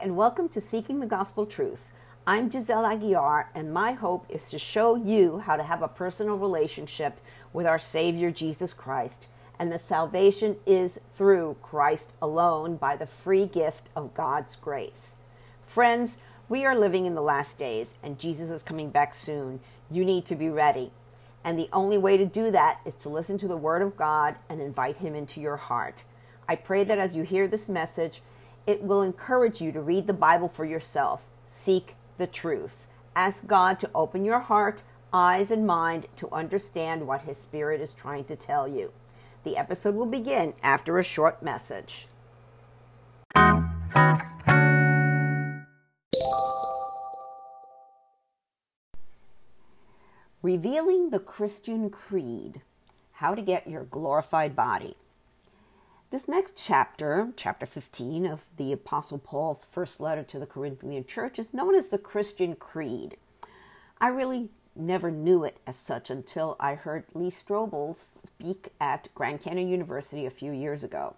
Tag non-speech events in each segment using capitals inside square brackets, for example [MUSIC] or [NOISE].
and welcome to Seeking the Gospel Truth. I'm Giselle Aguiar, and my hope is to show you how to have a personal relationship with our Savior Jesus Christ. And the salvation is through Christ alone by the free gift of God's grace. Friends, we are living in the last days, and Jesus is coming back soon. You need to be ready. And the only way to do that is to listen to the Word of God and invite Him into your heart. I pray that as you hear this message, it will encourage you to read the Bible for yourself. Seek the truth. Ask God to open your heart, eyes, and mind to understand what His Spirit is trying to tell you. The episode will begin after a short message. Revealing the Christian Creed How to Get Your Glorified Body. This next chapter, chapter 15 of the Apostle Paul's first letter to the Corinthian church, is known as the Christian Creed. I really never knew it as such until I heard Lee Strobel speak at Grand Canyon University a few years ago.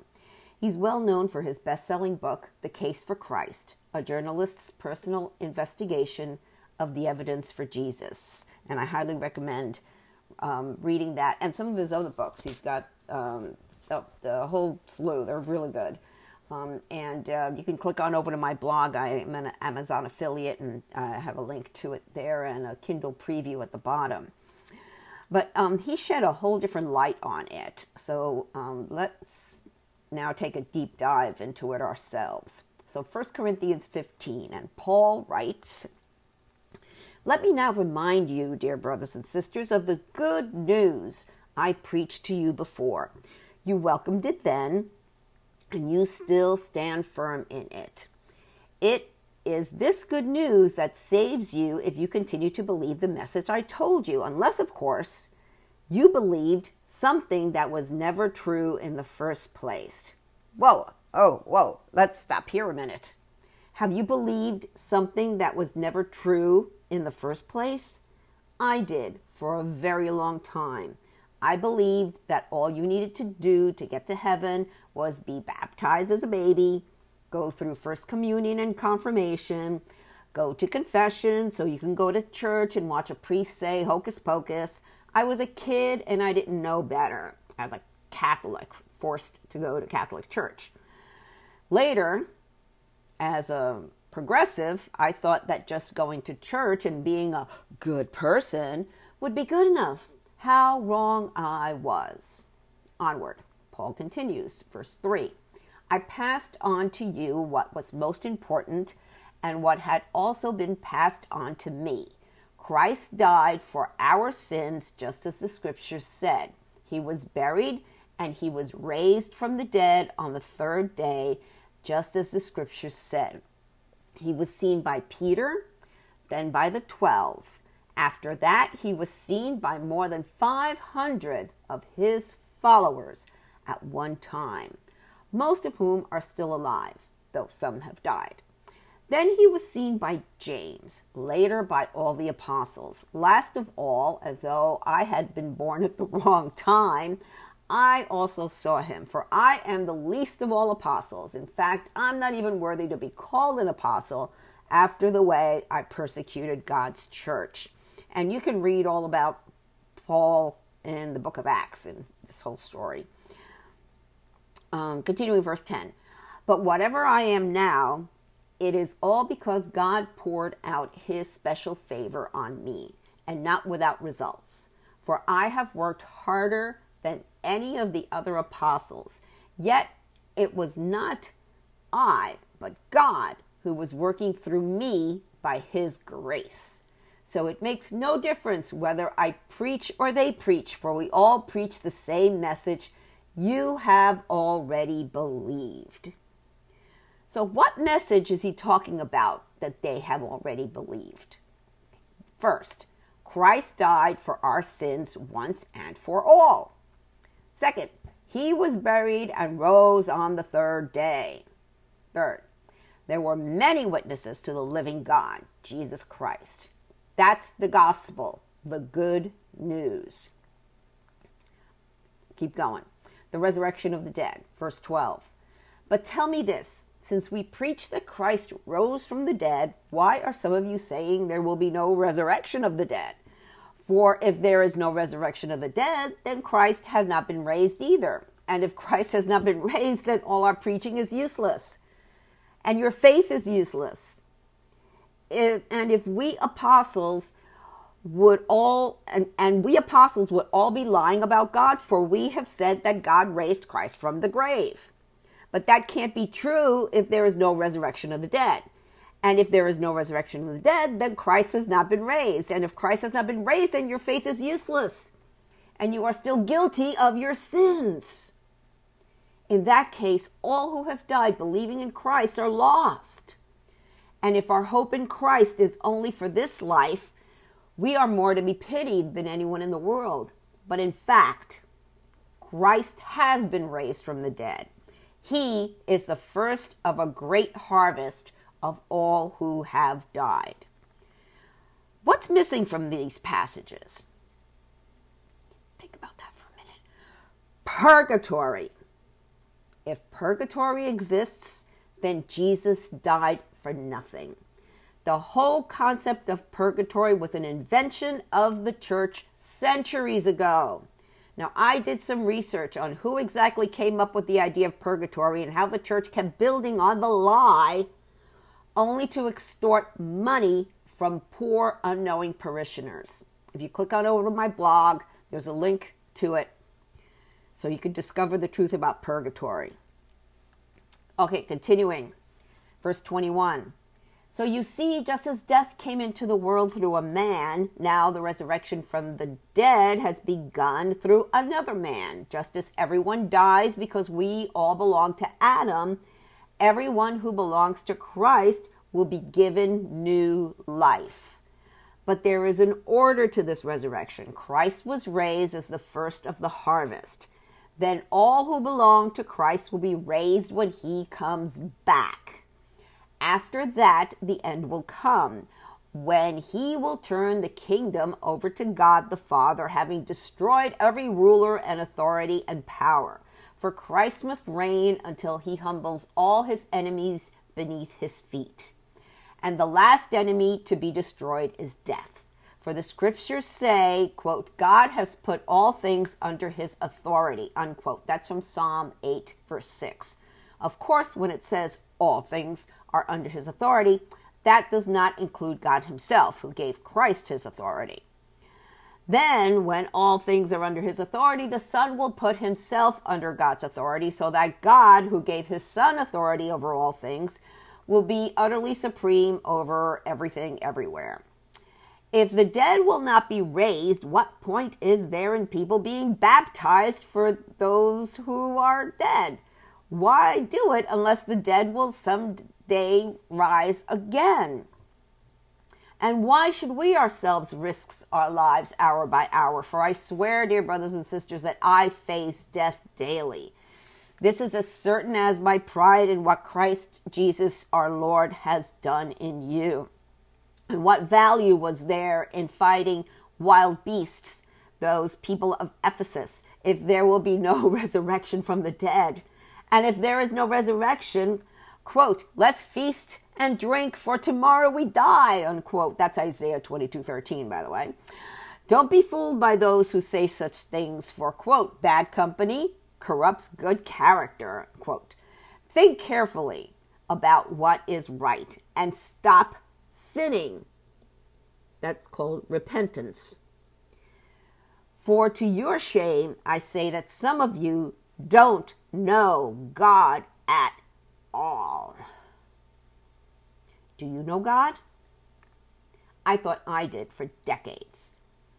He's well known for his best selling book, The Case for Christ, a journalist's personal investigation of the evidence for Jesus. And I highly recommend um, reading that and some of his other books. He's got um, the, the whole slew. They're really good. Um, and uh, you can click on over to my blog. I am an Amazon affiliate and I have a link to it there and a Kindle preview at the bottom. But um, he shed a whole different light on it. So um, let's now take a deep dive into it ourselves. So 1 Corinthians 15, and Paul writes, Let me now remind you, dear brothers and sisters, of the good news I preached to you before you welcomed it then, and you still stand firm in it. It is this good news that saves you if you continue to believe the message I told you, unless, of course, you believed something that was never true in the first place. Whoa, oh, whoa, let's stop here a minute. Have you believed something that was never true in the first place? I did for a very long time. I believed that all you needed to do to get to heaven was be baptized as a baby, go through First Communion and Confirmation, go to confession so you can go to church and watch a priest say hocus pocus. I was a kid and I didn't know better as a Catholic, forced to go to Catholic church. Later, as a progressive, I thought that just going to church and being a good person would be good enough how wrong I was. Onward. Paul continues, verse 3 I passed on to you what was most important and what had also been passed on to me. Christ died for our sins, just as the scriptures said. He was buried and he was raised from the dead on the third day, just as the scriptures said. He was seen by Peter, then by the twelve. After that, he was seen by more than 500 of his followers at one time, most of whom are still alive, though some have died. Then he was seen by James, later by all the apostles. Last of all, as though I had been born at the [LAUGHS] wrong time, I also saw him, for I am the least of all apostles. In fact, I'm not even worthy to be called an apostle after the way I persecuted God's church. And you can read all about Paul in the book of Acts and this whole story. Um, continuing verse 10. But whatever I am now, it is all because God poured out his special favor on me, and not without results. For I have worked harder than any of the other apostles, yet it was not I, but God who was working through me by his grace. So it makes no difference whether I preach or they preach, for we all preach the same message you have already believed. So, what message is he talking about that they have already believed? First, Christ died for our sins once and for all. Second, he was buried and rose on the third day. Third, there were many witnesses to the living God, Jesus Christ. That's the gospel, the good news. Keep going. The resurrection of the dead, verse 12. But tell me this since we preach that Christ rose from the dead, why are some of you saying there will be no resurrection of the dead? For if there is no resurrection of the dead, then Christ has not been raised either. And if Christ has not been [LAUGHS] raised, then all our preaching is useless. And your faith is useless. If, and if we apostles would all and, and we apostles would all be lying about God, for we have said that God raised Christ from the grave. But that can't be true if there is no resurrection of the dead. And if there is no resurrection of the dead, then Christ has not been raised. And if Christ has not been raised, then your faith is useless. And you are still guilty of your sins. In that case, all who have died believing in Christ are lost. And if our hope in Christ is only for this life, we are more to be pitied than anyone in the world. But in fact, Christ has been raised from the dead. He is the first of a great harvest of all who have died. What's missing from these passages? Think about that for a minute. Purgatory. If purgatory exists, then Jesus died for nothing. The whole concept of purgatory was an invention of the church centuries ago. Now, I did some research on who exactly came up with the idea of purgatory and how the church kept building on the lie only to extort money from poor, unknowing parishioners. If you click on over to my blog, there's a link to it so you can discover the truth about purgatory. Okay, continuing. Verse 21. So you see, just as death came into the world through a man, now the resurrection from the dead has begun through another man. Just as everyone dies because we all belong to Adam, everyone who belongs to Christ will be given new life. But there is an order to this resurrection. Christ was raised as the first of the harvest. Then all who belong to Christ will be raised when he comes back. After that, the end will come when he will turn the kingdom over to God the Father, having destroyed every ruler and authority and power. For Christ must reign until he humbles all his enemies beneath his feet. And the last enemy to be destroyed is death. For the scriptures say, quote, God has put all things under his authority, unquote. That's from Psalm 8, verse 6. Of course, when it says all things are under his authority, that does not include God himself, who gave Christ his authority. Then, when all things are under his authority, the Son will put himself under God's authority, so that God, who gave his Son authority over all things, will be utterly supreme over everything everywhere. If the dead will not be raised, what point is there in people being baptized for those who are dead? Why do it unless the dead will someday rise again? And why should we ourselves risk our lives hour by hour? For I swear, dear brothers and sisters, that I face death daily. This is as certain as my pride in what Christ Jesus our Lord has done in you. And what value was there in fighting wild beasts, those people of Ephesus, if there will be no [LAUGHS] resurrection from the dead? And if there is no resurrection, quote, let's feast and drink for tomorrow we die, unquote. That's Isaiah 22 13, by the way. Don't be fooled by those who say such things, for, quote, bad company corrupts good character, quote. Think carefully about what is right and stop sinning. That's called repentance. For to your shame, I say that some of you don't know God at all. Do you know God? I thought I did for decades.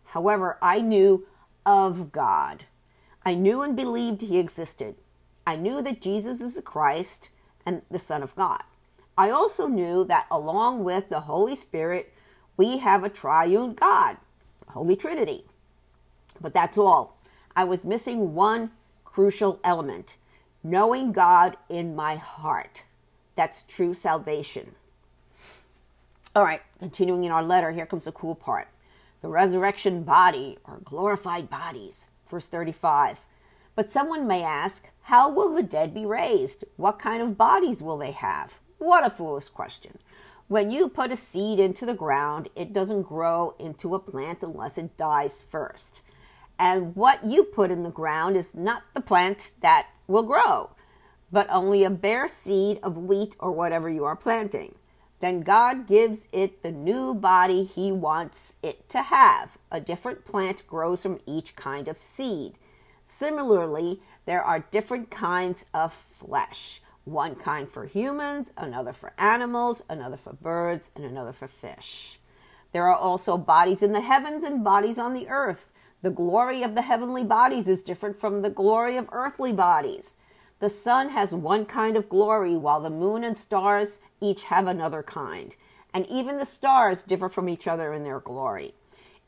However, I knew of God. I knew and believed He existed. I knew that Jesus is the Christ and the Son of God. I also knew that along with the Holy Spirit, we have a triune God, Holy Trinity. But that's all. I was missing one crucial element knowing God in my heart. That's true salvation. All right, continuing in our letter, here comes the cool part. The resurrection body or glorified bodies. Verse 35. But someone may ask, how will the dead be raised? What kind of bodies will they have? What a foolish question. When you put a seed into the ground, it doesn't grow into a plant unless it dies first. And what you put in the ground is not the plant that will grow, but only a bare seed of wheat or whatever you are planting. Then God gives it the new body He wants it to have. A different plant grows from each kind of seed. Similarly, there are different kinds of flesh one kind for humans, another for animals, another for birds, and another for fish. There are also bodies in the heavens and bodies on the earth. The glory of the heavenly bodies is different from the glory of earthly bodies. The sun has one kind of glory, while the moon and stars each have another kind. And even the stars differ from each other in their glory.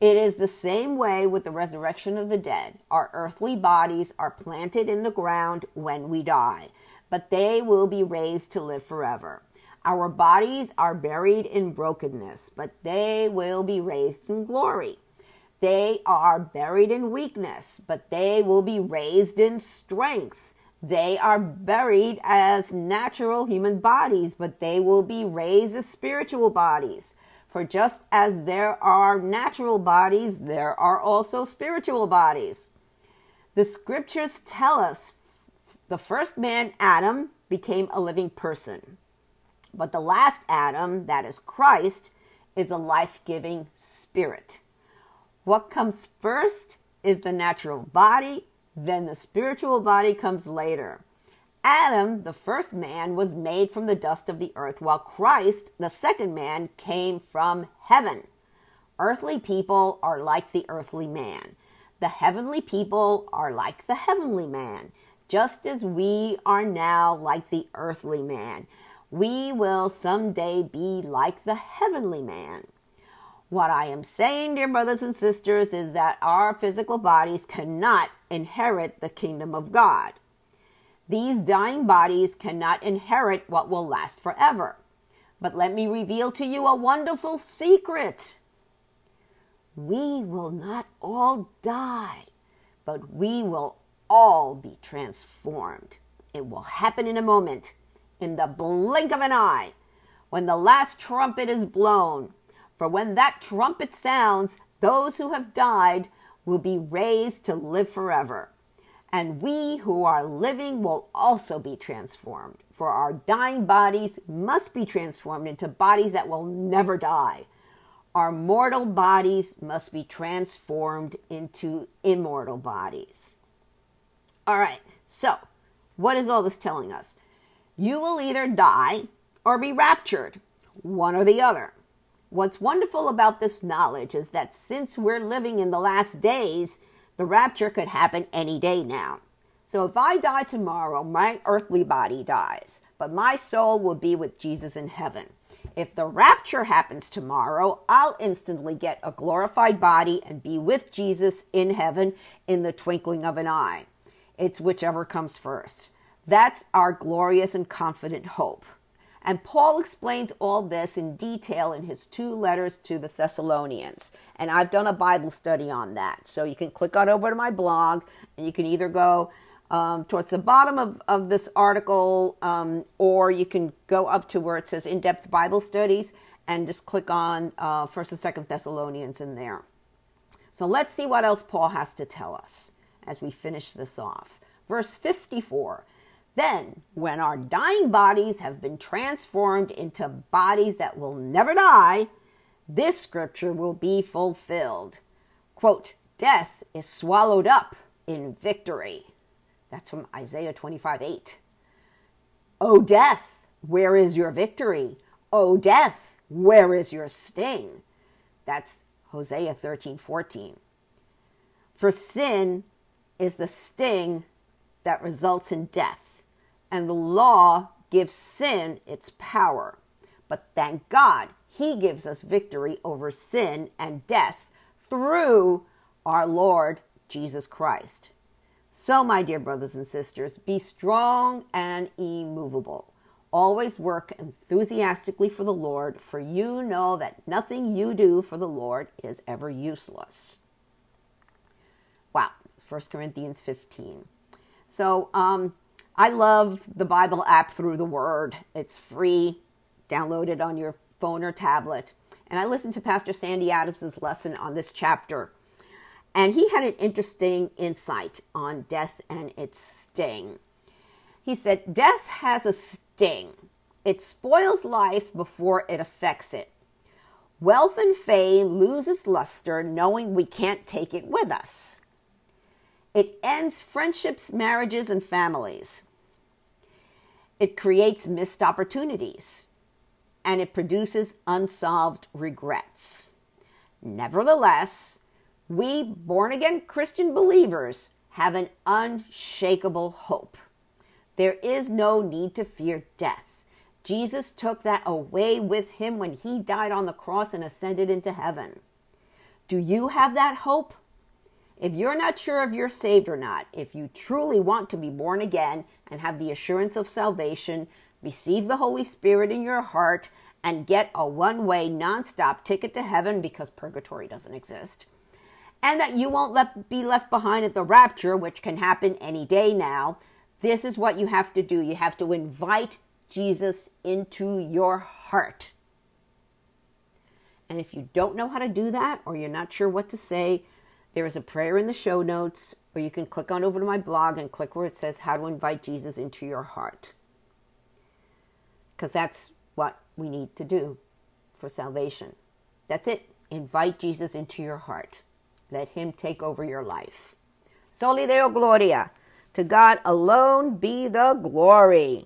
It is the same way with the resurrection of the dead. Our earthly bodies are planted in the ground when we die, but they will be raised to live forever. Our bodies are buried in brokenness, but they will be raised in glory. They are buried in weakness, but they will be raised in strength. They are buried as natural human bodies, but they will be raised as spiritual bodies. For just as there are natural bodies, there are also spiritual bodies. The scriptures tell us the first man, Adam, became a living person. But the last Adam, that is Christ, is a life giving spirit. What comes first is the natural body, then the spiritual body comes later. Adam, the first man, was made from the dust of the earth, while Christ, the second man, came from heaven. Earthly people are like the earthly man. The heavenly people are like the heavenly man, just as we are now like the earthly man. We will someday be like the heavenly man. What I am saying, dear brothers and sisters, is that our physical bodies cannot inherit the kingdom of God. These dying bodies cannot inherit what will last forever. But let me reveal to you a wonderful secret. We will not all die, but we will all be transformed. It will happen in a moment, in the blink of an eye. When the last trumpet is blown, for when that trumpet sounds, those who have died will be raised to live forever. And we who are living will also be transformed, for our dying bodies must be transformed into bodies that will never die. Our mortal bodies must be transformed into immortal bodies. All right, so what is all this telling us? You will either die or be raptured, one or the other. What's wonderful about this knowledge is that since we're living in the last days, the rapture could happen any day now. So if I die tomorrow, my earthly body dies, but my soul will be with Jesus in heaven. If the rapture happens tomorrow, I'll instantly get a glorified body and be with Jesus in heaven in the twinkling of an eye. It's whichever comes first. That's our glorious and confident hope. And Paul explains all this in detail in his two letters to the Thessalonians. And I've done a Bible study on that. So you can click on over to my blog and you can either go um, towards the bottom of, of this article um, or you can go up to where it says in depth Bible studies and just click on uh, 1st and 2nd Thessalonians in there. So let's see what else Paul has to tell us as we finish this off. Verse 54 then, when our dying bodies have been transformed into bodies that will never die, this scripture will be fulfilled. Quote, Death is swallowed up in victory. That's from Isaiah 25 8. O death, where is your victory? O death, where is your sting? That's Hosea 13 14. For sin is the sting that results in death and the law gives sin its power. But thank God, He gives us victory over sin and death through our Lord Jesus Christ. So, my dear brothers and sisters, be strong and immovable. Always work enthusiastically for the Lord, for you know that nothing you do for the Lord is ever useless. Wow, 1 Corinthians 15. So um, I love the Bible app through the Word. It's free. Download it on your phone or tablet. And I listened to Pastor Sandy Adams' lesson on this chapter. And he had an interesting insight on death and its sting. He said, Death has a sting. It spoils life before it affects it. Wealth and fame loses luster knowing we can't take it with us. It ends friendships, marriages, and families. It creates missed opportunities and it produces unsolved regrets. Nevertheless, we born again Christian believers have an unshakable hope. There is no need to fear death. Jesus took that away with him when he died on the cross and ascended into heaven. Do you have that hope? If you're not sure if you're saved or not, if you truly want to be born again and have the assurance of salvation, receive the Holy Spirit in your heart, and get a one way, non stop ticket to heaven because purgatory doesn't exist, and that you won't let, be left behind at the rapture, which can happen any day now, this is what you have to do. You have to invite Jesus into your heart. And if you don't know how to do that, or you're not sure what to say, there is a prayer in the show notes, or you can click on over to my blog and click where it says how to invite Jesus into your heart. Because that's what we need to do for salvation. That's it. Invite Jesus into your heart. Let him take over your life. Soli Deo Gloria. To God alone be the glory.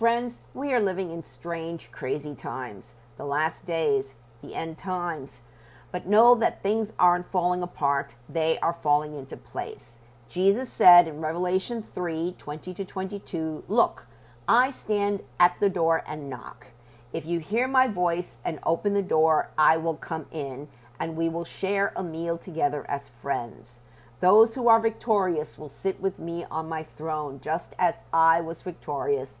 Friends, we are living in strange, crazy times, the last days, the end times. But know that things aren't falling apart, they are falling into place. Jesus said in Revelation 3 20 to 22, Look, I stand at the door and knock. If you hear my voice and open the door, I will come in, and we will share a meal together as friends. Those who are victorious will sit with me on my throne, just as I was victorious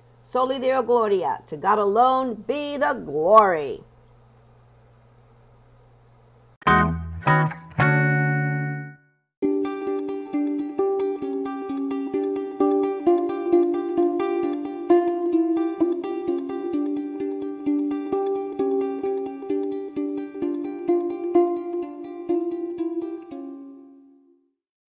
Soli Deo Gloria. To God alone be the glory.